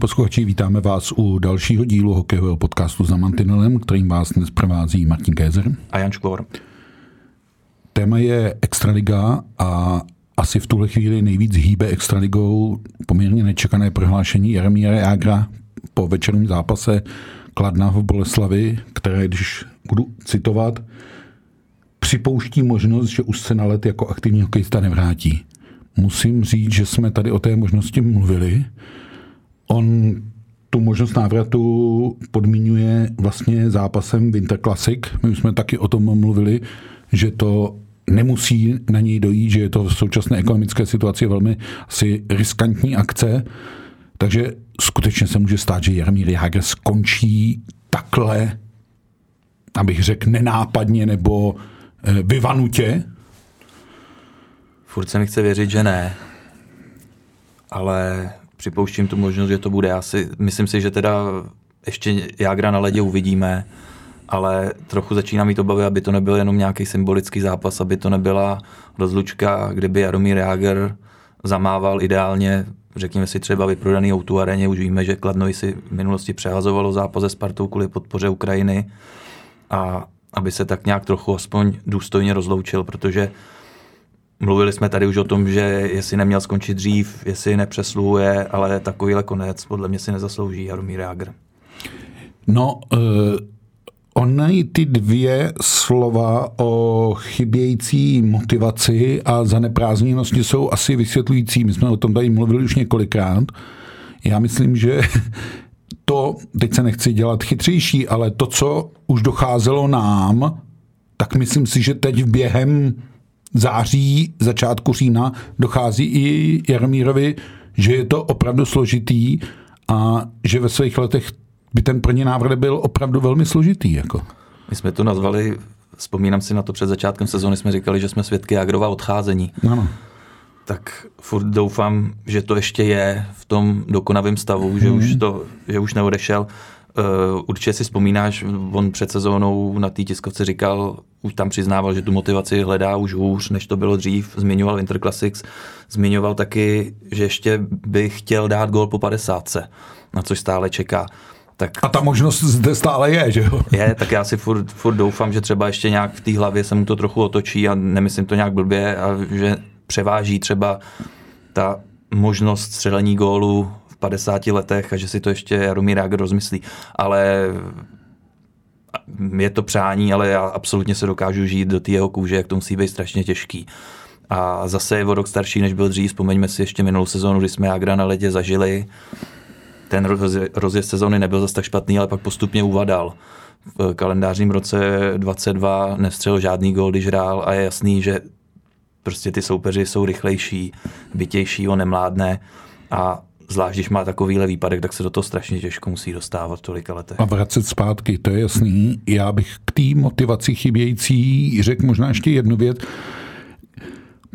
Posluchači, vítáme vás u dalšího dílu hokejového podcastu za Mantinelem, kterým vás dnes provází Martin Kézer. A Jan Škvor. Téma je Extraliga a asi v tuhle chvíli nejvíc hýbe Extraligou poměrně nečekané prohlášení Jaromíra Jágra po večerním zápase Kladna v Boleslavi, které, když budu citovat, připouští možnost, že už se na let jako aktivní hokejista nevrátí. Musím říct, že jsme tady o té možnosti mluvili. On tu možnost návratu podmiňuje vlastně zápasem Winter Classic. My jsme taky o tom mluvili, že to nemusí na něj dojít, že je to v současné ekonomické situaci velmi asi riskantní akce. Takže skutečně se může stát, že Jaromír Jágr skončí takhle, abych řekl nenápadně nebo eh, vyvanutě. Furt se mi chce věřit, že ne, ale připouštím tu možnost, že to bude. asi. myslím si, že teda ještě Jágra na ledě uvidíme, ale trochu začíná mít obavy, aby to nebyl jenom nějaký symbolický zápas, aby to nebyla rozlučka, kdyby Jaromír Jágr zamával ideálně, řekněme si třeba vyprodaný auto areně, už víme, že Kladno si v minulosti přehazovalo zápas se Spartou kvůli podpoře Ukrajiny a aby se tak nějak trochu aspoň důstojně rozloučil, protože Mluvili jsme tady už o tom, že jestli neměl skončit dřív, jestli nepřesluhuje, ale takovýhle konec podle mě si nezaslouží Jaromír Jágr. No, uh, Ony ty dvě slova o chybějící motivaci a zaneprázdněnosti jsou asi vysvětlující. My jsme o tom tady mluvili už několikrát. Já myslím, že to, teď se nechci dělat chytřejší, ale to, co už docházelo nám, tak myslím si, že teď během září, začátku října dochází i Jaromírovi, že je to opravdu složitý a že ve svých letech by ten první návrh byl opravdu velmi složitý. Jako. My jsme to nazvali, vzpomínám si na to před začátkem sezóny, jsme říkali, že jsme svědky Jagrova odcházení. Ano. Tak furt doufám, že to ještě je v tom dokonavém stavu, hmm. že, už to, že už neodešel. Uh, určitě si vzpomínáš, on před sezónou na té tiskovce říkal, už tam přiznával, že tu motivaci hledá už hůř, než to bylo dřív. Zmiňoval Winter Classics, zmiňoval taky, že ještě by chtěl dát gol po 50, na což stále čeká. Tak, a ta možnost zde stále je, že jo? Je, tak já si furt, furt doufám, že třeba ještě nějak v té hlavě se mu to trochu otočí a nemyslím to nějak blbě, a že převáží třeba ta možnost střelení gólu 50 letech a že si to ještě Jaromír Jágr rozmyslí. Ale je to přání, ale já absolutně se dokážu žít do té jeho kůže, jak to musí být strašně těžký. A zase je o rok starší, než byl dřív. Vzpomeňme si ještě minulou sezónu, kdy jsme Jágra na ledě zažili. Ten rozjezd sezóny nebyl zase tak špatný, ale pak postupně uvadal. V kalendářním roce 22 nestřelil žádný gol, když hrál a je jasný, že prostě ty soupeři jsou rychlejší, bytější, on nemládne a zvlášť když má takovýhle výpadek, tak se do toho strašně těžko musí dostávat tolika letech. A vracet zpátky, to je jasný. Já bych k té motivaci chybějící řekl možná ještě jednu věc.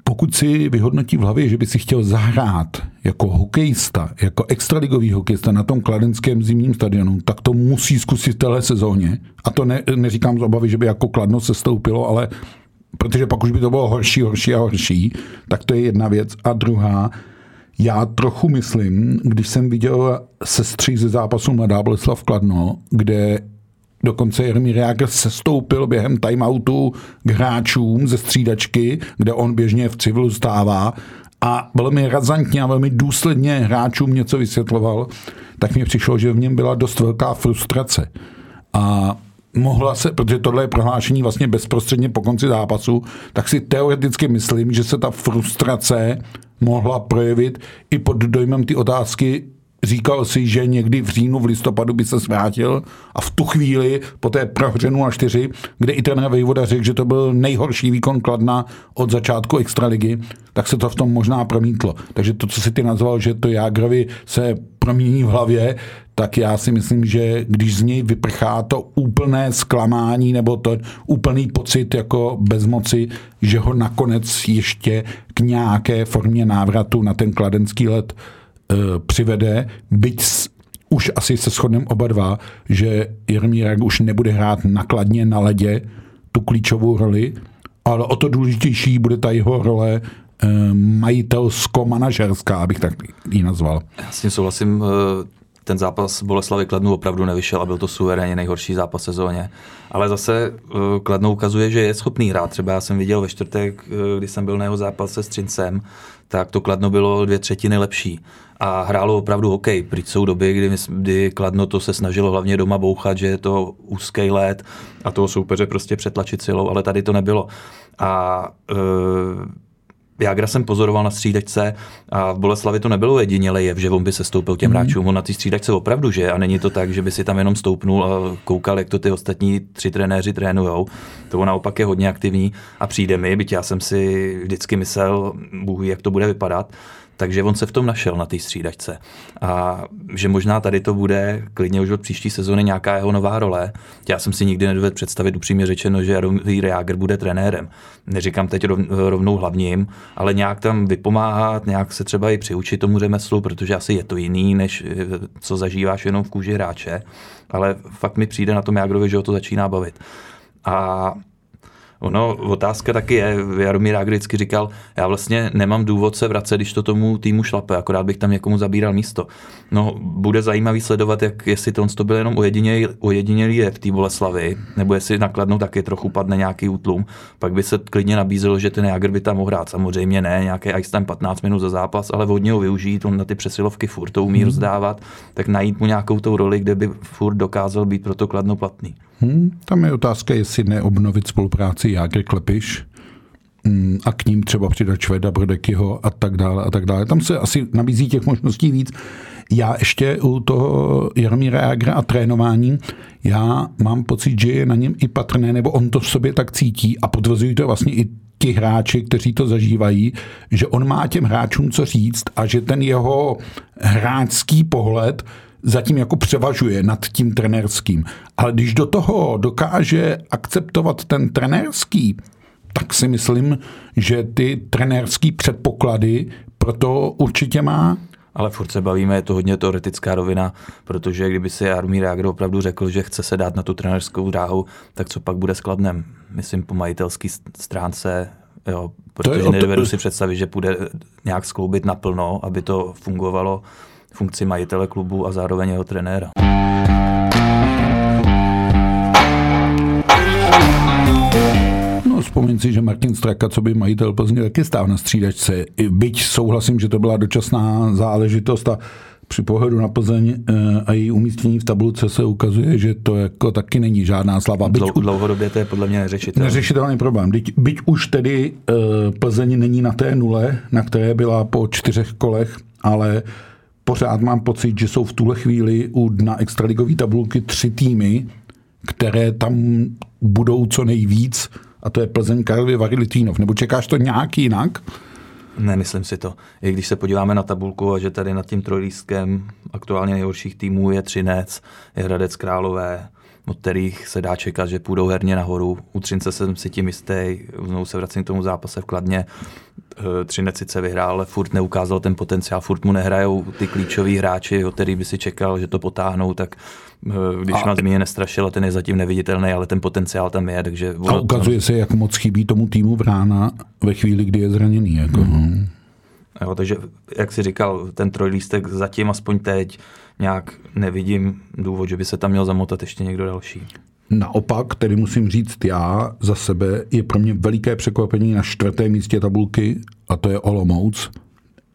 Pokud si vyhodnotí v hlavě, že by si chtěl zahrát jako hokejista, jako extraligový hokejista na tom kladenském zimním stadionu, tak to musí zkusit v téhle sezóně. A to ne, neříkám z obavy, že by jako kladno se stoupilo, ale protože pak už by to bylo horší, horší a horší, tak to je jedna věc. A druhá, já trochu myslím, když jsem viděl sestří ze zápasu Mladá Boleslav Kladno, kde dokonce Jeremír Jágr sestoupil během timeoutu k hráčům ze střídačky, kde on běžně v civilu stává a velmi razantně a velmi důsledně hráčům něco vysvětloval, tak mi přišlo, že v něm byla dost velká frustrace. A mohla se, protože tohle je prohlášení vlastně bezprostředně po konci zápasu, tak si teoreticky myslím, že se ta frustrace mohla projevit i pod dojmem ty otázky, říkal si, že někdy v říjnu, v listopadu by se zvrátil a v tu chvíli po té prohře 0-4, kde i ten Vejvoda řekl, že to byl nejhorší výkon Kladna od začátku extraligy, tak se to v tom možná promítlo. Takže to, co si ty nazval, že to Jágrovi se promíní v hlavě, tak já si myslím, že když z něj vyprchá to úplné zklamání nebo to úplný pocit jako bezmoci, že ho nakonec ještě k nějaké formě návratu na ten kladenský let e, přivede, byť už asi se shodneme oba dva, že Jaromír už nebude hrát nakladně na ledě tu klíčovou roli, ale o to důležitější bude ta jeho role majitelsko-manažerská, abych tak ji nazval. Já s tím souhlasím, ten zápas Boleslavy Kladnu opravdu nevyšel a byl to suverénně nejhorší zápas sezóně. Ale zase Kladno ukazuje, že je schopný hrát. Třeba já jsem viděl ve čtvrtek, kdy jsem byl na jeho zápase s Třincem, tak to Kladno bylo dvě třetiny lepší. A hrálo opravdu hokej. Pryč jsou doby, kdy, kdy Kladno to se snažilo hlavně doma bouchat, že je to úzký let a toho soupeře prostě přetlačit silou, ale tady to nebylo. A e, Jágra jsem pozoroval na střídačce a v Boleslavi to nebylo jediněle jev, že on by se stoupil těm mm. hráčům. On na té střídačce opravdu že a není to tak, že by si tam jenom stoupnul a koukal, jak to ty ostatní tři trenéři trénujou. To on naopak je hodně aktivní a přijde mi, byť já jsem si vždycky myslel, Bůh jak to bude vypadat, takže on se v tom našel na té střídačce. A že možná tady to bude klidně už od příští sezóny nějaká jeho nová role. Já jsem si nikdy nedovedl představit upřímně řečeno, že Jaromír Jágr bude trenérem. Neříkám teď rovnou hlavním, ale nějak tam vypomáhat, nějak se třeba i přiučit tomu řemeslu, protože asi je to jiný, než eh, co zažíváš jenom v kůži hráče. Ale fakt mi přijde na tom Jágrovi, že ho to začíná bavit. A Ono, otázka taky je, Jaromír Jágr vždycky říkal, já vlastně nemám důvod se vracet, když to tomu týmu šlape, akorát bych tam někomu zabíral místo. No, bude zajímavý sledovat, jak jestli to, to byl jenom ojedinělý, ojedinělý je v té Boleslavi, nebo jestli nakladnou taky trochu padne nějaký útlum, pak by se klidně nabízelo, že ten Jágr by tam mohl hrát. Samozřejmě ne, nějaký ice time 15 minut za zápas, ale hodně ho využít, on na ty přesilovky furt to umí hmm. rozdávat, tak najít mu nějakou tou roli, kde by furt dokázal být pro to kladno platný. Hmm, tam je otázka, jestli neobnovit spolupráci Jágr Klepiš hmm, a k ním třeba přidat Šveda, Brodekyho a tak dále a tak dále. Tam se asi nabízí těch možností víc. Já ještě u toho Jaromíra Jágra a trénování, já mám pocit, že je na něm i patrné, nebo on to v sobě tak cítí a potvrzují to vlastně i ti hráči, kteří to zažívají, že on má těm hráčům co říct a že ten jeho hráčský pohled zatím jako převažuje nad tím trenérským. Ale když do toho dokáže akceptovat ten trenérský, tak si myslím, že ty trenérský předpoklady proto určitě má. Ale furt se bavíme, je to hodně teoretická rovina, protože kdyby si Jaromír Jágr opravdu řekl, že chce se dát na tu trenérskou dráhu, tak co pak bude skladnem? Myslím po majitelské stránce, jo, protože nedovedu si představit, že půjde nějak skloubit naplno, aby to fungovalo funkci majitele klubu a zároveň jeho trenéra. No, vzpomín si, že Martin Straka, co by majitel Plzně, taky stál na střídačce. Byť souhlasím, že to byla dočasná záležitost a při pohledu na Plzeň eh, a její umístění v tabulce se ukazuje, že to jako taky není žádná slava. Byť Dlou, dlouhodobě to je podle mě neřešitelný. Neřešitelný problém. Byť, byť už tedy eh, Plzeň není na té nule, na které byla po čtyřech kolech, ale pořád mám pocit, že jsou v tuhle chvíli u dna extraligové tabulky tři týmy, které tam budou co nejvíc a to je Plzeň, Karlovy, Vary, Litvinov. Nebo čekáš to nějak jinak? Nemyslím si to. I když se podíváme na tabulku a že tady nad tím trojlístkem aktuálně nejhorších týmů je Třinec, je Hradec Králové, od kterých se dá čekat, že půjdou herně nahoru. U Třince jsem si tím jistý, znovu se vracím k tomu zápase v Kladně. Eh, Třinec sice vyhrál, ale furt neukázal ten potenciál, furt mu nehrajou ty klíčoví hráči, o který by si čekal, že to potáhnou, tak eh, když a... mě nestrašil, ten je zatím neviditelný, ale ten potenciál tam je. Takže a ukazuje se, jak moc chybí tomu týmu Vrána ve chvíli, kdy je zraněný. Jako. Mm. Jo, takže, jak si říkal, ten trojlístek zatím aspoň teď nějak nevidím důvod, že by se tam měl zamotat ještě někdo další. Naopak, tedy musím říct já za sebe, je pro mě veliké překvapení na čtvrtém místě tabulky a to je Olomouc.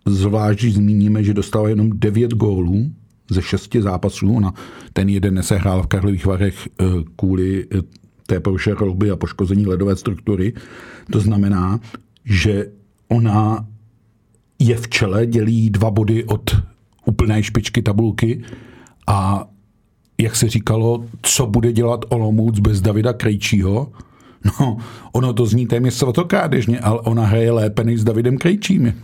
Zvlášť, zmíníme, že dostal jenom 9 gólů ze šesti zápasů. Ona ten jeden nesehrál v Karlových Varech eh, kvůli eh, té poruše a poškození ledové struktury. To znamená, že ona je v čele, dělí dva body od úplné špičky tabulky a jak se říkalo, co bude dělat Olomouc bez Davida Krejčího, no, ono to zní téměř svatokádežně, ale ona hraje lépe než s Davidem Krejčím.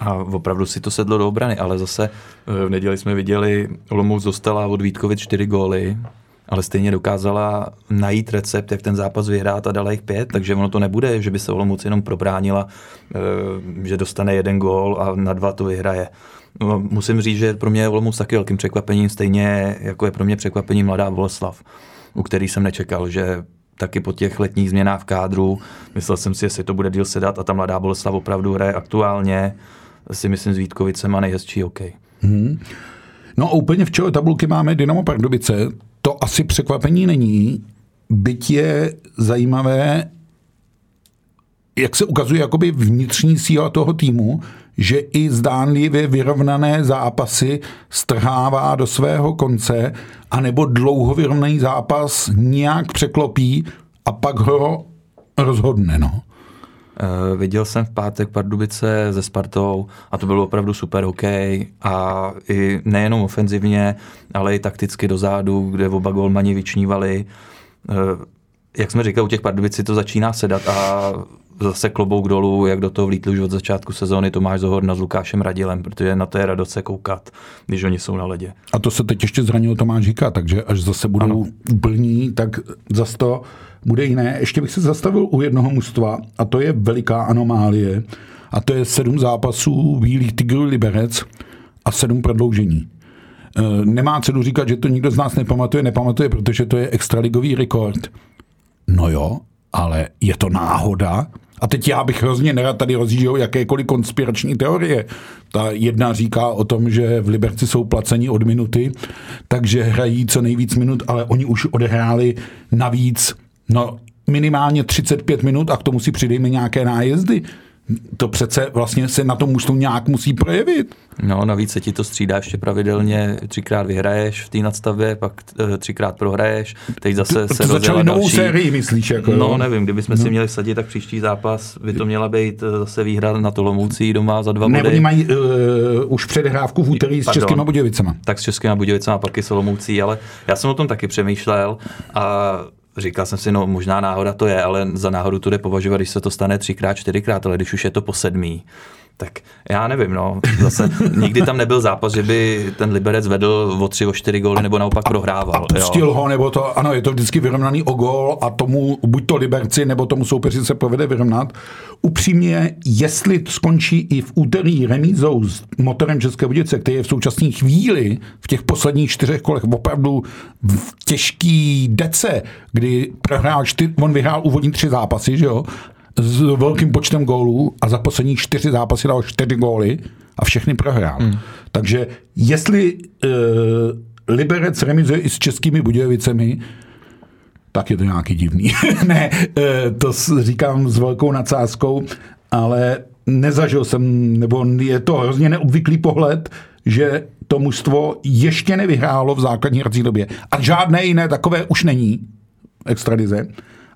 A opravdu si to sedlo do obrany, ale zase eh, v neděli jsme viděli, Olomouc dostala od Vítkovic čtyři góly, ale stejně dokázala najít recept, jak ten zápas vyhrát a dala jich pět, takže ono to nebude, že by se Olomouc jenom probránila, eh, že dostane jeden gól a na dva to vyhraje. No, musím říct, že pro mě je Olomouc taky velkým překvapením, stejně jako je pro mě překvapení mladá Boleslav, u který jsem nečekal, že taky po těch letních změnách v kádru. Myslel jsem si, jestli to bude díl sedat a ta mladá Boleslav opravdu hraje aktuálně, si myslím s Vítkovicem a nejhezčí OK. Hmm. No úplně v čele tabulky máme Dynamo Pardubice. To asi překvapení není, byť je zajímavé, jak se ukazuje jakoby vnitřní síla toho týmu, že i zdánlivě vyrovnané zápasy strhává do svého konce, anebo dlouho vyrovnaný zápas nějak překlopí a pak ho rozhodne. No. Uh, viděl jsem v pátek Pardubice se Spartou a to bylo opravdu super hokej a i nejenom ofenzivně, ale i takticky dozadu, kde oba golmani vyčnívali. Uh, jak jsme říkali, u těch Pardubici to začíná sedat a zase klobouk dolů, jak do toho vlítli už od začátku sezóny Tomáš Zohorna s Lukášem Radilem, protože na to je radost se koukat, když oni jsou na ledě. A to se teď ještě zranil Tomáš Hika, takže až zase budou ano. úplní, tak zase to bude jiné. Ještě bych se zastavil u jednoho mužstva a to je veliká anomálie a to je sedm zápasů Bílých Tigrů Liberec a sedm prodloužení. E, nemá cenu říkat, že to nikdo z nás nepamatuje, nepamatuje, protože to je extraligový rekord. No jo, ale je to náhoda, a teď já bych hrozně nerad tady rozjížděl jakékoliv konspirační teorie. Ta jedna říká o tom, že v Liberci jsou placeni od minuty, takže hrají co nejvíc minut, ale oni už odehráli navíc no, minimálně 35 minut a k tomu si přidejme nějaké nájezdy to přece vlastně se na tom mužstvu nějak musí projevit. No, navíc se ti to střídá ještě pravidelně, třikrát vyhraješ v té nadstavě, pak eh, třikrát prohraješ, teď zase to, se to začali novou další. sérii, myslíš? Jako, no, jo? nevím, kdybychom no. si měli sadit, tak příští zápas by to měla být eh, zase výhra na Tolomoucí doma za dva ne, body. oni mají uh, už předhrávku v úterý s Českými Budějovicama. Tak s Českými Budějovicama, pak i Solomoucí, ale já jsem o tom taky přemýšlel a Říkal jsem si, no možná náhoda to je, ale za náhodu to jde považovat, když se to stane třikrát, čtyřikrát, ale když už je to po sedmý, tak já nevím, no. Zase nikdy tam nebyl zápas, že by ten Liberec vedl o tři, o čtyři góly nebo naopak prohrával. A pustil jo. ho, nebo to, ano, je to vždycky vyrovnaný o gól a tomu, buď to Liberci, nebo tomu soupeři se povede vyrovnat. Upřímně, jestli skončí i v úterý remízou s motorem České Budějovice, který je v současné chvíli, v těch posledních čtyřech kolech, opravdu v těžký dece, kdy prohrál čtyř, on vyhrál úvodní tři zápasy, že jo, s velkým počtem gólů a za poslední čtyři zápasy dal čtyři góly a všechny prohrál. Hmm. Takže jestli uh, Liberec remizuje i s českými Budějovicemi, tak je to nějaký divný. ne, uh, to říkám s velkou nadsázkou, ale nezažil jsem, nebo je to hrozně neobvyklý pohled, že to mužstvo ještě nevyhrálo v základní hrací době. A žádné jiné takové už není extradize.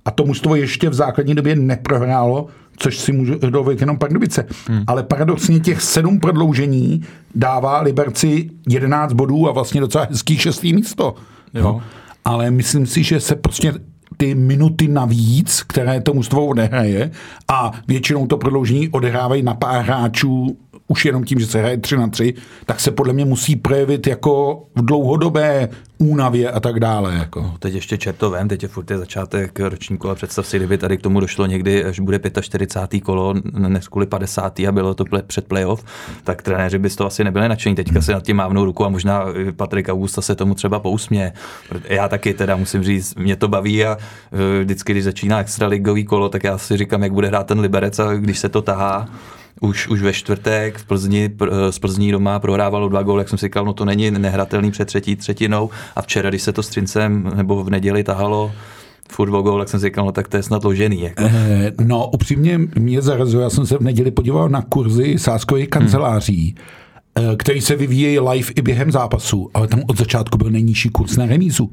A to mužstvo ještě v základní době neprohrálo, což si může dovolit jenom Pardubice. Hmm. Ale paradoxně těch sedm prodloužení dává Liberci 11 bodů a vlastně docela hezký šestý místo. Jo. No. Ale myslím si, že se prostě ty minuty navíc, které to mužstvo odehraje a většinou to prodloužení odehrávají na pár hráčů už jenom tím, že se hraje 3 na 3, tak se podle mě musí projevit jako v dlouhodobé únavě a tak dále. Jako. No, teď ještě čertovém, teď je furt je začátek ročníku a představ si, kdyby tady k tomu došlo někdy, až bude 45. kolo, než kvůli 50. a bylo to před playoff, tak trenéři by z toho asi nebyli nadšení. Teďka hmm. si nad tím mávnou ruku a možná Patrik Augusta se tomu třeba pousmě. Já taky teda musím říct, mě to baví a e, vždycky, když začíná extraligový kolo, tak já si říkám, jak bude hrát ten Liberec a když se to tahá, už, už ve čtvrtek v Plzni, pr, z Plzní doma prohrávalo dva góly, jak jsem si říkal, no to není nehratelný před třetí třetinou a včera, když se to s Trincem nebo v neděli tahalo furt o gól, jak jsem si říkal, no tak to je snad ložený. Jako. Eh, no upřímně mě zarazilo, já jsem se v neděli podíval na kurzy sáskových kanceláří, hmm. který se vyvíjejí live i během zápasu, ale tam od začátku byl nejnižší kurz na remízu.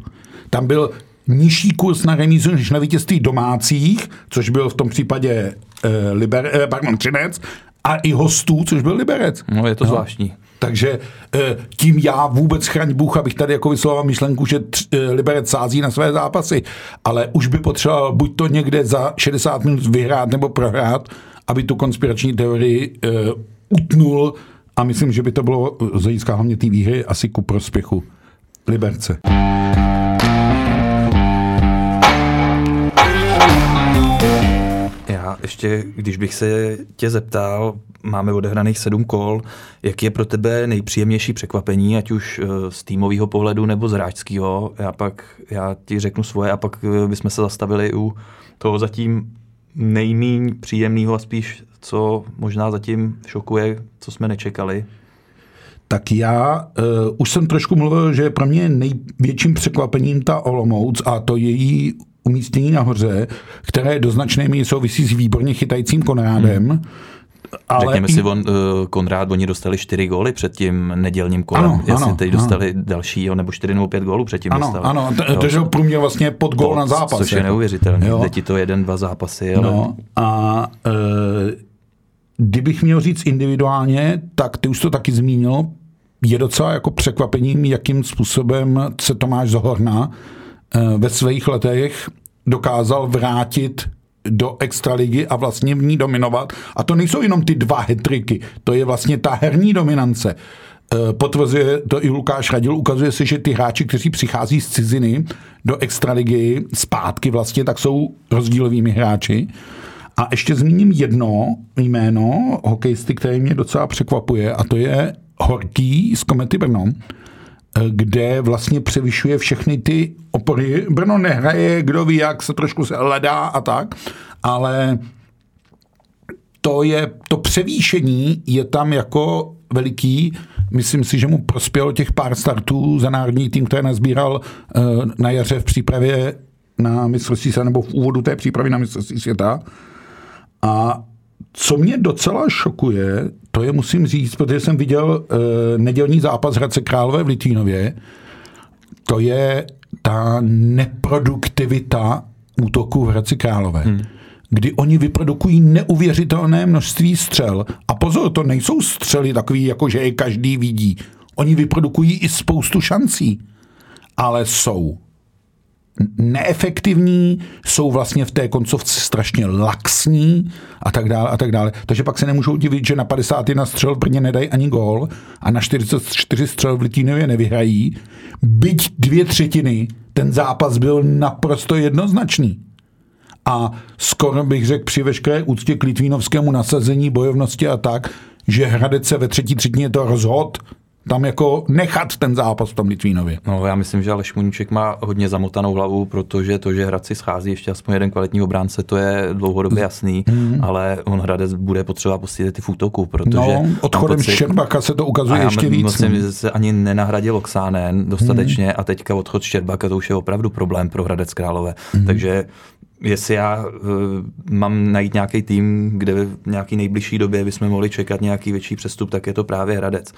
Tam byl nižší kurz na remízu než na vítězství domácích, což byl v tom případě uh, Liber, uh, pardon, Třinec, a i hostů, což byl Liberec. No, je to no. zvláštní. Takže eh, tím já vůbec chraň Bůh, abych tady jako vysloval myšlenku, že eh, Liberec sází na své zápasy, ale už by potřeboval buď to někde za 60 minut vyhrát nebo prohrát, aby tu konspirační teorii uh, utnul a myslím, že by to bylo z hlediska hlavně té výhry asi ku prospěchu Liberce. Ještě, když bych se tě zeptal, máme odehraných sedm kol, jak je pro tebe nejpříjemnější překvapení, ať už eh, z týmového pohledu nebo z hráčského. Já pak, já ti řeknu svoje a pak eh, bychom se zastavili u toho zatím nejmíň příjemného a spíš, co možná zatím šokuje, co jsme nečekali. Tak já uh, už jsem trošku mluvil, že pro mě největším překvapením ta Olomouc a to její umístění nahoře, které do značné míry souvisí s výborně chytajícím Konrádem. Hmm. Ale Řekněme i... si, on, uh, Konrád, oni dostali čtyři góly před tím nedělním kolem. Ano, Jestli ano, teď ano. dostali dalšího, nebo čtyři nebo pět gólů předtím ano, dostali. Ano, takže průměr vlastně pod gól na zápas. Což je neuvěřitelné. Teď to jeden, dva zápasy. Ale... No, a uh, kdybych měl říct individuálně, tak ty už to taky zmínil, je docela jako překvapením, jakým způsobem se Tomáš Zohorna ve svých letech dokázal vrátit do extraligy a vlastně v ní dominovat. A to nejsou jenom ty dva hetriky, to je vlastně ta herní dominance. E, potvrzuje to i Lukáš Radil, ukazuje se, že ty hráči, kteří přichází z ciziny do extraligy zpátky vlastně, tak jsou rozdílovými hráči. A ještě zmíním jedno jméno hokejisty, které mě docela překvapuje, a to je Horký z Komety Brno, kde vlastně převyšuje všechny ty opory. Brno nehraje, kdo ví, jak se trošku se hledá a tak, ale to je, to převýšení je tam jako veliký. Myslím si, že mu prospělo těch pár startů za národní tým, který nazbíral eh, na jaře v přípravě na mistrovství světa, nebo v úvodu té přípravy na mistrovství světa. A co mě docela šokuje, to je musím říct, protože jsem viděl uh, nedělní zápas Hradce Králové v Litvínově, to je ta neproduktivita útoku v Hradci Králové. Hmm kdy oni vyprodukují neuvěřitelné množství střel. A pozor, to nejsou střely takový, jako že je každý vidí. Oni vyprodukují i spoustu šancí, ale jsou neefektivní, jsou vlastně v té koncovce strašně laxní a tak dále a tak dále. Takže pak se nemůžou divit, že na 51 střel v Brně nedají ani gól a na 44 střel v Litínově nevyhrají. Byť dvě třetiny, ten zápas byl naprosto jednoznačný. A skoro bych řekl při veškeré úctě k litvínovskému nasazení, bojovnosti a tak, že Hradec se ve třetí třetině to rozhod tam jako nechat ten zápas v tom Litvínově. No, já myslím, že Aleš Muníček má hodně zamotanou hlavu, protože to, že Hradci schází ještě aspoň jeden kvalitní obránce, to je dlouhodobě jasný, mm. ale on Hradec bude potřeba posílit ty v útoku, protože... No, odchodem pocit... Štěrbaka se to ukazuje a ještě víc. Myslím, že se ani nenahradil Oxánen dostatečně mm. a teďka odchod Štěrbaka, to už je opravdu problém pro Hradec Králové. Mm. Takže jestli já uh, mám najít nějaký tým, kde v nějaký nejbližší době bychom mohli čekat nějaký větší přestup, tak je to právě Hradec.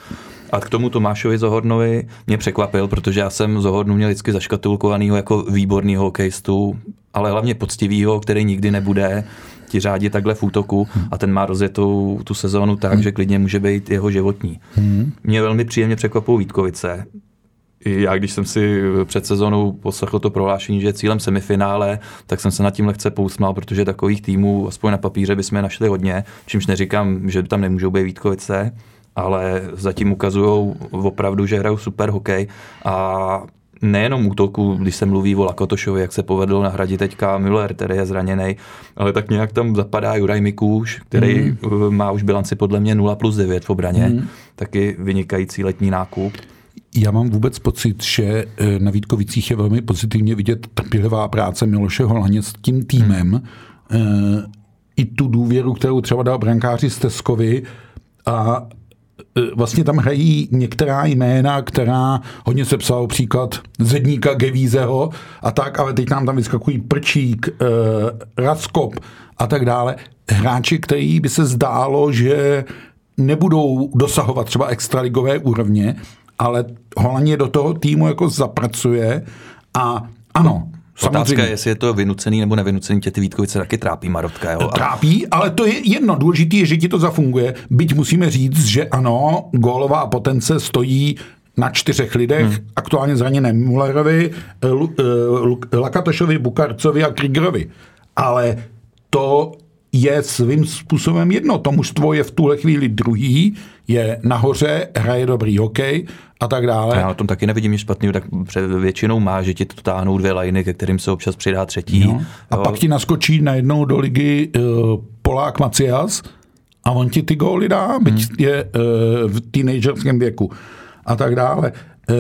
A k tomu Tomášovi Zohornovi mě překvapil, protože já jsem Zohornu měl vždycky zaškatulkovanýho jako výborný hokejistu, ale hlavně poctivýho, který nikdy nebude ti řádit takhle v útoku a ten má rozjetou tu sezónu tak, hmm. že klidně může být jeho životní. Hmm. Mě velmi příjemně překvapou Vítkovice já, když jsem si před sezónou poslechl to prohlášení, že je cílem semifinále, tak jsem se nad tím lehce pousmál, protože takových týmů, aspoň na papíře, bychom našli hodně, čímž neříkám, že tam nemůžou být Vítkovice, ale zatím ukazují opravdu, že hrajou super hokej a nejenom útoku, když se mluví o Lakotošovi, jak se povedlo nahradit teďka Müller, který je zraněný, ale tak nějak tam zapadá Juraj Mikuš, který mm. má už bilanci podle mě 0 plus 9 v obraně, mm. taky vynikající letní nákup. Já mám vůbec pocit, že eh, na Vítkovicích je velmi pozitivně vidět trpělivá práce Miloše Holaně s tím týmem. Hmm. I tu důvěru, kterou třeba dal brankáři Steskovi a eh, vlastně tam hrají některá jména, která hodně se psal příklad Zedníka Gevízeho a tak, ale teď nám tam vyskakují Prčík, eh, Raskop a tak dále. Hráči, který by se zdálo, že nebudou dosahovat třeba extraligové úrovně, ale Holandě do toho týmu jako zapracuje a ano, Samozřejmě. Otázka je, jestli je to vynucený nebo nevynucený, tě ty Vítkovice taky trápí Marotka. Jo? Trápí, ale to je jedno. Důležité je, že ti to zafunguje. Byť musíme říct, že ano, gólová potence stojí na čtyřech lidech, hmm. aktuálně zraněném Mullerovi, Lakatošovi, Bukarcovi a Kriegerovi. Ale to je svým způsobem jedno. To mužstvo je v tuhle chvíli druhý, je nahoře, hraje dobrý hokej a tak dále. Já na tom taky nevidím nic špatného, tak většinou má, že ti to táhnou dvě lajny, ke kterým se občas přidá třetí. No. A jo. pak ti naskočí najednou do ligy uh, Polák Macias a on ti ty góly dá, byť hmm. je uh, v teenagerském věku a tak dále. Uh,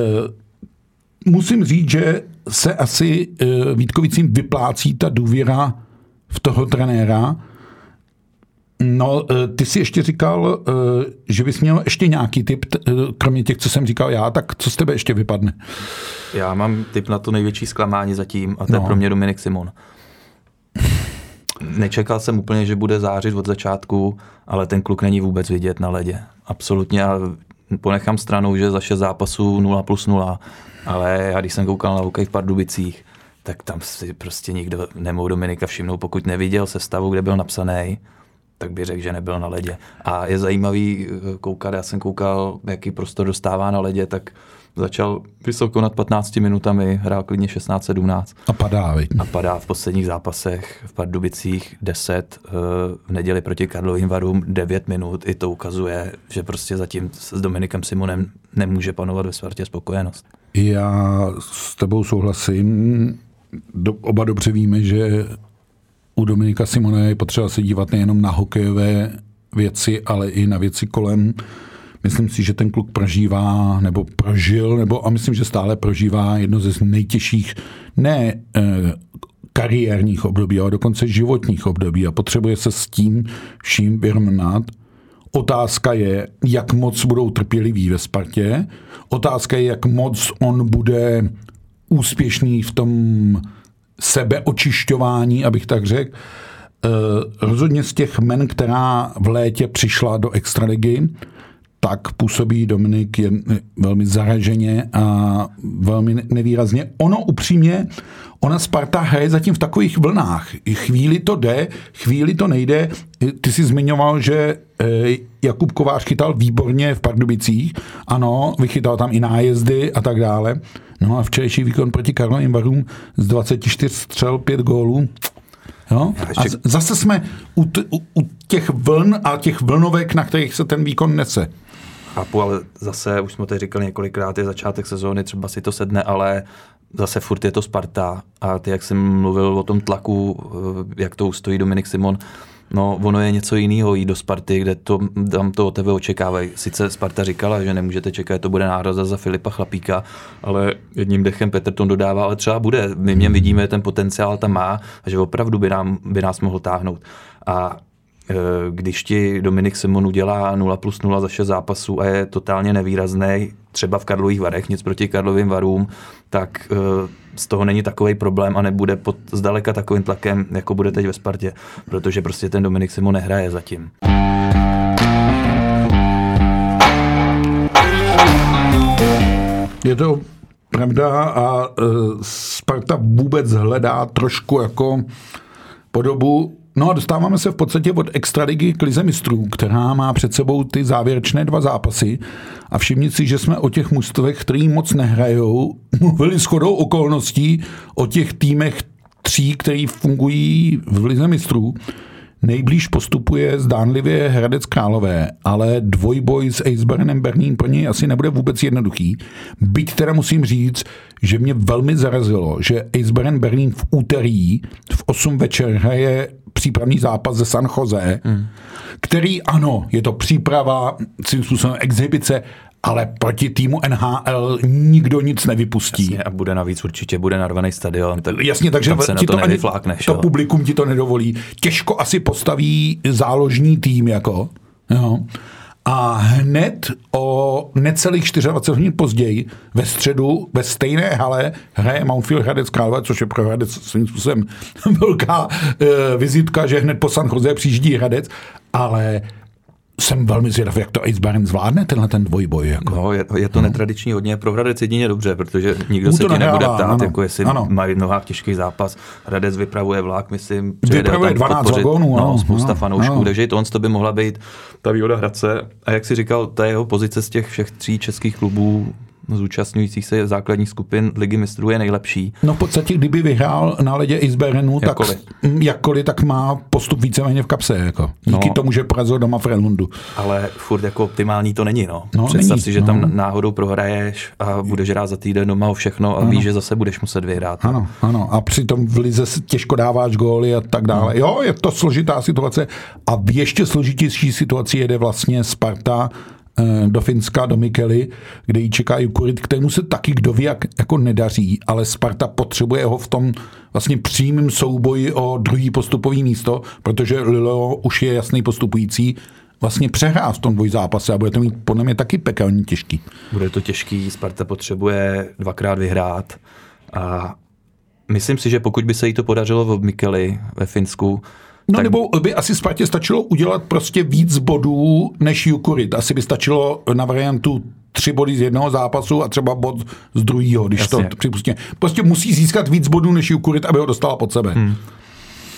musím říct, že se asi uh, Vítkovicím vyplácí ta důvěra v toho trenéra, No, eh, ty jsi ještě říkal, eh, že bys měl ještě nějaký tip, eh, kromě těch, co jsem říkal já, tak co z tebe ještě vypadne? Já mám tip na to největší zklamání zatím a to no. je pro mě Dominik Simon. Nečekal jsem úplně, že bude zářit od začátku, ale ten kluk není vůbec vidět na ledě. Absolutně a ponechám stranou, že za šest zápasů 0 plus 0, ale já když jsem koukal na hokej v Pardubicích, tak tam si prostě nikdo nemohl Dominika všimnout, pokud neviděl sestavu, kde byl napsaný, tak by řekl, že nebyl na ledě. A je zajímavý eh, koukat, já jsem koukal, jaký prostor dostává na ledě, tak začal vysoko nad 15 minutami, hrál klidně 16-17. A padá, viď? A padá v posledních zápasech v Pardubicích 10, eh, v neděli proti Karlovým Varům 9 minut. I to ukazuje, že prostě zatím s Dominikem Simonem nemůže panovat ve Spartě spokojenost. Já s tebou souhlasím. Do, oba dobře víme, že u Dominika Simona je potřeba se dívat nejenom na hokejové věci, ale i na věci kolem. Myslím si, že ten kluk prožívá, nebo prožil, nebo a myslím, že stále prožívá jedno ze nejtěžších, ne eh, kariérních období, ale dokonce životních období a potřebuje se s tím vším vyrovnat. Otázka je, jak moc budou trpěliví ve Spartě. Otázka je, jak moc on bude úspěšný v tom sebeočišťování, abych tak řekl. Eh, rozhodně z těch men, která v létě přišla do extraligy, tak působí Dominik jen velmi zaraženě a velmi nevýrazně. Ono upřímně, ona Sparta hraje zatím v takových vlnách. Chvíli to jde, chvíli to nejde. Ty jsi zmiňoval, že eh, Jakub Kovář chytal výborně v Pardubicích. Ano, vychytal tam i nájezdy a tak dále. No a včerejší výkon proti Karlovým Varům z 24 střel 5 gólů. Jo? A zase jsme u, t, u, těch vln a těch vlnovek, na kterých se ten výkon nese. Chápu, ale zase, už jsme to říkali několikrát, je začátek sezóny, třeba si to sedne, ale zase furt je to Sparta a ty, jak jsem mluvil o tom tlaku, eh, jak to stojí Dominik Simon, No, ono je něco jiného jít do Sparty, kde to, tam to o tebe očekávají. Sice Sparta říkala, že nemůžete čekat, to bude náhrada za Filipa Chlapíka, ale jedním dechem Petr to dodává, ale třeba bude. My mě vidíme, ten potenciál tam má a že opravdu by, nám, by nás mohl táhnout. A když ti Dominik Simon udělá 0 plus 0 za 6 zápasů a je totálně nevýrazný, třeba v Karlových Varech, nic proti Karlovým Varům, tak e, z toho není takový problém a nebude pod zdaleka takovým tlakem, jako bude teď ve Spartě, protože prostě ten Dominik Simo nehraje zatím. Je to pravda a uh, Sparta vůbec hledá trošku jako podobu No a dostáváme se v podstatě od extraligy k lize mistrů, která má před sebou ty závěrečné dva zápasy. A všimnit si, že jsme o těch mužstvech, který moc nehrajou, mluvili shodou okolností o těch týmech tří, který fungují v lize mistrů. Nejblíž postupuje zdánlivě Hradec Králové, ale dvojboj s Eisbernem Berlín pro něj asi nebude vůbec jednoduchý. Byť teda musím říct, že mě velmi zarazilo, že Eisberen Berlín v úterý v 8 večer hraje přípravný zápas ze San Jose, hmm. který ano, je to příprava, svým způsobem exhibice, ale proti týmu NHL nikdo nic nevypustí. Jasně, a bude navíc určitě, bude narvaný stadion. Tak Jasně, takže se ti to, ani, to publikum ti to nedovolí. Těžko asi postaví záložní tým, jako. Jo. A hned o necelých 24 hodin později ve středu ve stejné hale hraje Mountfield Hradec Králové, což je pro Hradec svým způsobem velká e, vizitka, že hned po San Jose přijíždí Hradec, ale jsem velmi zvědav, jak to Icebaren zvládne, tenhle ten dvojboj. Jako. No, je, je to no. netradiční hodně pro Hradec jedině dobře, protože nikdo Mu se ti nebude ptát, ano, jako jestli ano. mají v nohách těžký zápas. Hradec vypravuje vlak, myslím, vypravuje 12 vagónů, no, spousta ano, fanoušků, ano. takže to, to by mohla být ta výhoda Hradce. A jak si říkal, ta jeho pozice z těch všech tří českých klubů zúčastňujících se základních skupin Ligy mistrů je nejlepší. No v podstatě, kdyby vyhrál na ledě Isberenu, tak Jakkoliv. mm, jakkoliv, tak má postup víceméně v kapse. Jako. Díky No. tomu, že porazil doma v Relundu. Ale furt jako optimální to není, no. No, Představ není, si, že no. tam náhodou prohraješ a budeš hrát za týden doma o všechno a víš, že zase budeš muset vyhrát. Ano, ano. A přitom v lize těžko dáváš góly a tak dále. No. Jo, je to složitá situace. A v ještě složitější situaci jede vlastně Sparta do Finska, do Mikely, kde ji čeká Jukurit, kterému se taky kdo ví, jak jako nedaří, ale Sparta potřebuje ho v tom vlastně přímém souboji o druhý postupový místo, protože Lilo už je jasný postupující, vlastně přehrá v tom dvojzápase a bude to mít podle mě taky pekelně těžký. Bude to těžký, Sparta potřebuje dvakrát vyhrát a myslím si, že pokud by se jí to podařilo v Mikeli ve Finsku, No tak nebo by asi Spartě stačilo udělat prostě víc bodů než Jukurit. Asi by stačilo na variantu tři body z jednoho zápasu a třeba bod z druhého, když Jasně. to připustně. Prostě musí získat víc bodů než Jukurit, aby ho dostala pod sebe. Hmm.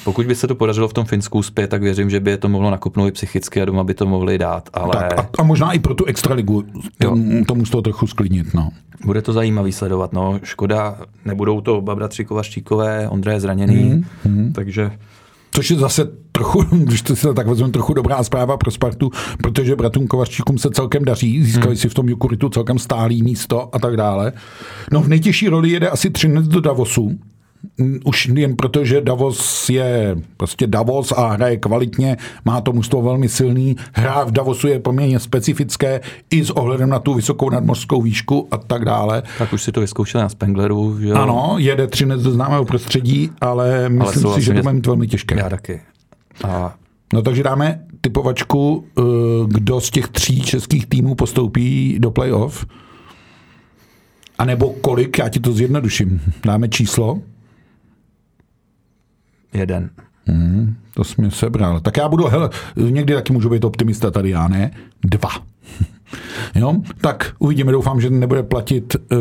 pokud by se to podařilo v tom Finsku uspět, tak věřím, že by je to mohlo nakopnout i psychicky a doma by to mohli dát, ale Tak a, a, možná i pro tu extraligu to, musí to trochu sklidnit. No. bude to zajímavý sledovat. No. Škoda, nebudou to oba bratři Kovařčíkové, Ondra je zraněný, mm, takže Což je zase trochu, když to si to tak vezmeme, trochu dobrá zpráva pro Spartu, protože bratům Kovařčíkům se celkem daří, získali si v tom Jukuritu celkem stálý místo a tak dále. No v nejtěžší roli jede asi Třinec do Davosu, už jen proto, že Davos je prostě Davos a hraje kvalitně, má to mužstvo velmi silný, hra v Davosu je poměrně specifické i s ohledem na tu vysokou nadmořskou výšku a tak dále. tak už si to vyzkoušeli na Spengleru. Že? Ano, jede Třinec do známého prostředí, ale myslím si, souhlasím, že to bude mít velmi těžké. Já taky. A No takže dáme typovačku, eh, kdo z těch tří českých týmů postoupí do playoff. A nebo kolik, já ti to zjednoduším. Dáme číslo, jeden. to jsi mě sebral. Tak já budu, hele, někdy taky můžu být optimista tady, já ne. Dva. Jo, tak uvidíme, doufám, že nebude platit uh,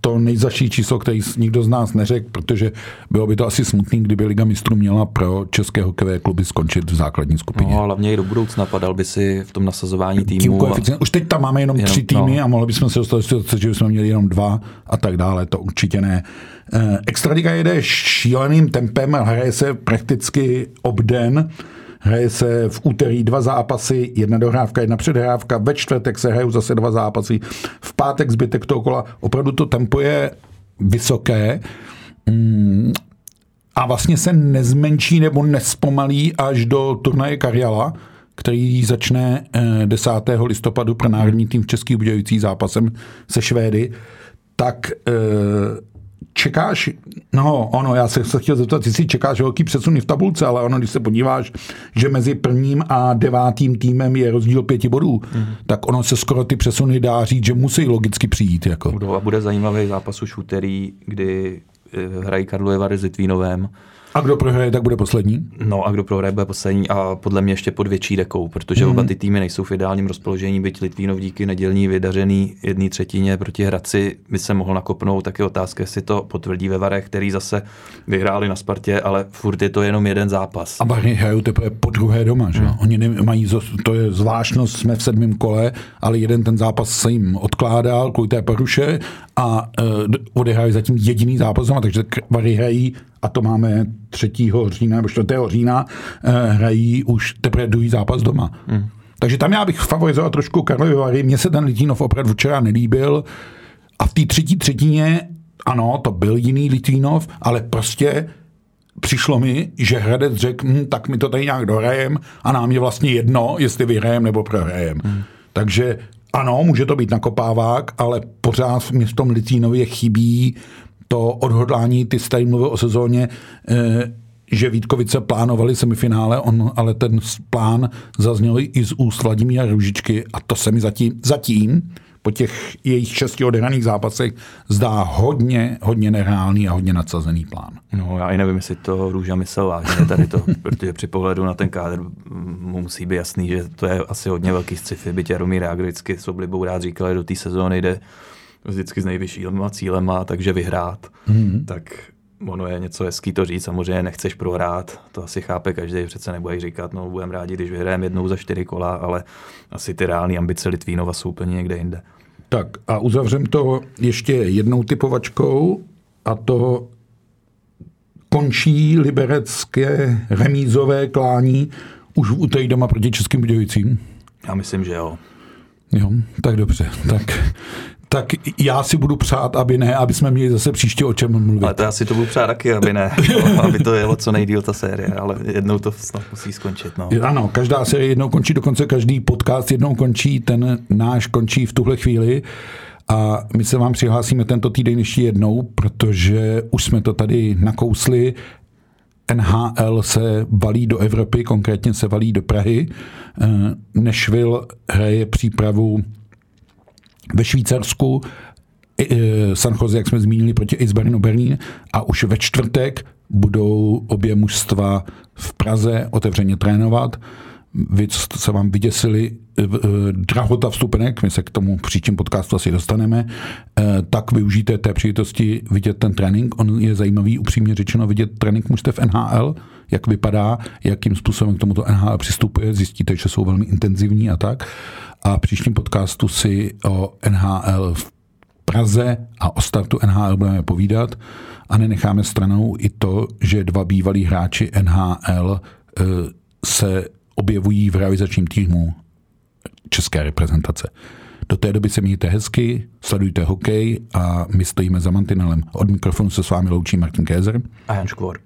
to nejzaší číslo, který nikdo z nás neřekl, protože bylo by to asi smutný, kdyby Liga mistrů měla pro české hokejové kluby skončit v základní skupině. No, hlavně i do budoucna padal by si v tom nasazování týmu. A. Už teď tam máme jenom, Jenom, tři týmy no. a mohli bychom se dostat do situace, že bychom měli jenom dva a tak dále. To určitě ne. Eh, Extraliga jede šíleným tempem, hraje se prakticky obden. Hraje se v úterý dva zápasy, jedna dohrávka, jedna předhrávka, ve čtvrtek se hrajou zase dva zápasy, v pátek zbytek toho kola. Opravdu to tempo je vysoké Mm, a vlastně se nezmenší nebo nespomalí až do turnaje Karjala, který začne eh, 10. listopadu pro národní tým v Českých Budějovicích zápasem se Švédy, tak eh, čekáš, no ono, já se, se chtěl zeptat, jestli čekáš velký přesuny v tabulce, ale ono, když se podíváš, že mezi prvním a devátým týmem je rozdíl pěti bodů, mm. tak ono se skoro ty přesuny dá říct, že musí logicky přijít. Jako. budou, a bude zajímavý zápas už úterý, kdy eh, hrají Karlovy Vary s Litvínovem. A kdo prohraje, tak bude poslední? No a kdo prohraje, bude poslední a podle mě ještě pod větší dekou, protože mm. oba ty týmy nejsou v ideálním rozpoložení, byť Litvínov díky nedělní vydařený jedné třetině proti Hradci by se mohl nakopnout, tak je otázka, jestli to potvrdí ve Varech, který zase vyhráli na Spartě, ale furt je to jenom jeden zápas. A Barny hrajou teprve po druhé doma, že? Hmm. Oni nemají, to je zvláštnost, jsme v sedmém kole, ale jeden ten zápas se jim odkládal kvůli té poruše a uh, odehrají zatím jediný zápas doma, takže Vary hrají, a to máme 3. října nebo 4. října, uh, hrají už teprve druhý zápas doma. Hmm. Takže tam já bych favorizoval trošku Karlovy Vary. Mně se ten Litínov opravdu včera nelíbil. A v té třetí třetině, ano, to byl jiný Litvínov, ale prostě přišlo mi, že Hradec řekl, hm, tak my to tady nějak dohrajem a nám je vlastně jedno, jestli vyhrajem nebo prohrajem. Hmm. Takže ano, může to být nakopávák, ale pořád mě v tom Litvínově chybí to odhodlání, ty jsi tady mluvil o sezóně, eh, že Vítkovice plánovali semifinále, on, ale ten plán zazněl i z úst Vladimíra Ružičky a to se mi zatím, zatím po těch jejich šesti odehraných zápasech zdá hodně, hodně nereálný a hodně nadsazený plán. No já i nevím, jestli to Růža myslel vážně tady to, protože při pohledu na ten kádr mu musí být jasný, že to je asi hodně velký sci-fi, byť Jaromír vždycky s oblibou rád říkal, že do té sezóny jde vždycky s nejvyššíma cílema, takže vyhrát. Hmm. Tak ono je něco hezký to říct, samozřejmě nechceš prohrát, to asi chápe každý, přece nebudeš říkat, no budeme rádi, když vyhrajeme jednou za čtyři kola, ale asi ty reální ambice Litvínova jsou úplně někde jinde. Tak a uzavřem to ještě jednou typovačkou a to končí liberecké remízové klání už v úterý doma proti Českým Budějovicím? Já myslím, že jo. Jo, tak dobře. Tak, tak já si budu přát, aby ne, aby jsme měli zase příště o čem mluvit. Ale to já si to budu přát taky, aby ne, aby to jelo co nejdíl ta série, ale jednou to snad musí skončit. No. Ano, každá série jednou končí, dokonce každý podcast jednou končí, ten náš končí v tuhle chvíli. A my se vám přihlásíme tento týden ještě jednou, protože už jsme to tady nakousli. NHL se valí do Evropy, konkrétně se valí do Prahy. Eh, Nešvil hraje přípravu ve Švýcarsku, San Jose, jak jsme zmínili, proti Eisbernu Berlín a už ve čtvrtek budou obě mužstva v Praze otevřeně trénovat vy, co se vám vyděsili, eh, eh, drahota vstupenek, my se k tomu příštím podcastu asi dostaneme, eh, tak využijte té příležitosti vidět ten trénink. On je zajímavý, upřímně řečeno, vidět trénink mužstev NHL, jak vypadá, jakým způsobem k tomuto NHL přistupuje, zjistíte, že jsou velmi intenzivní a tak. A příštím podcastu si o NHL v Praze a o startu NHL budeme povídat a nenecháme stranou i to, že dva bývalí hráči NHL se objevují v realizačním týmu české reprezentace. Do té doby se mějte hezky, sledujte hokej a my stojíme za mantinelem. Od mikrofonu se s vámi loučí Martin Kézer a Jan Škvor.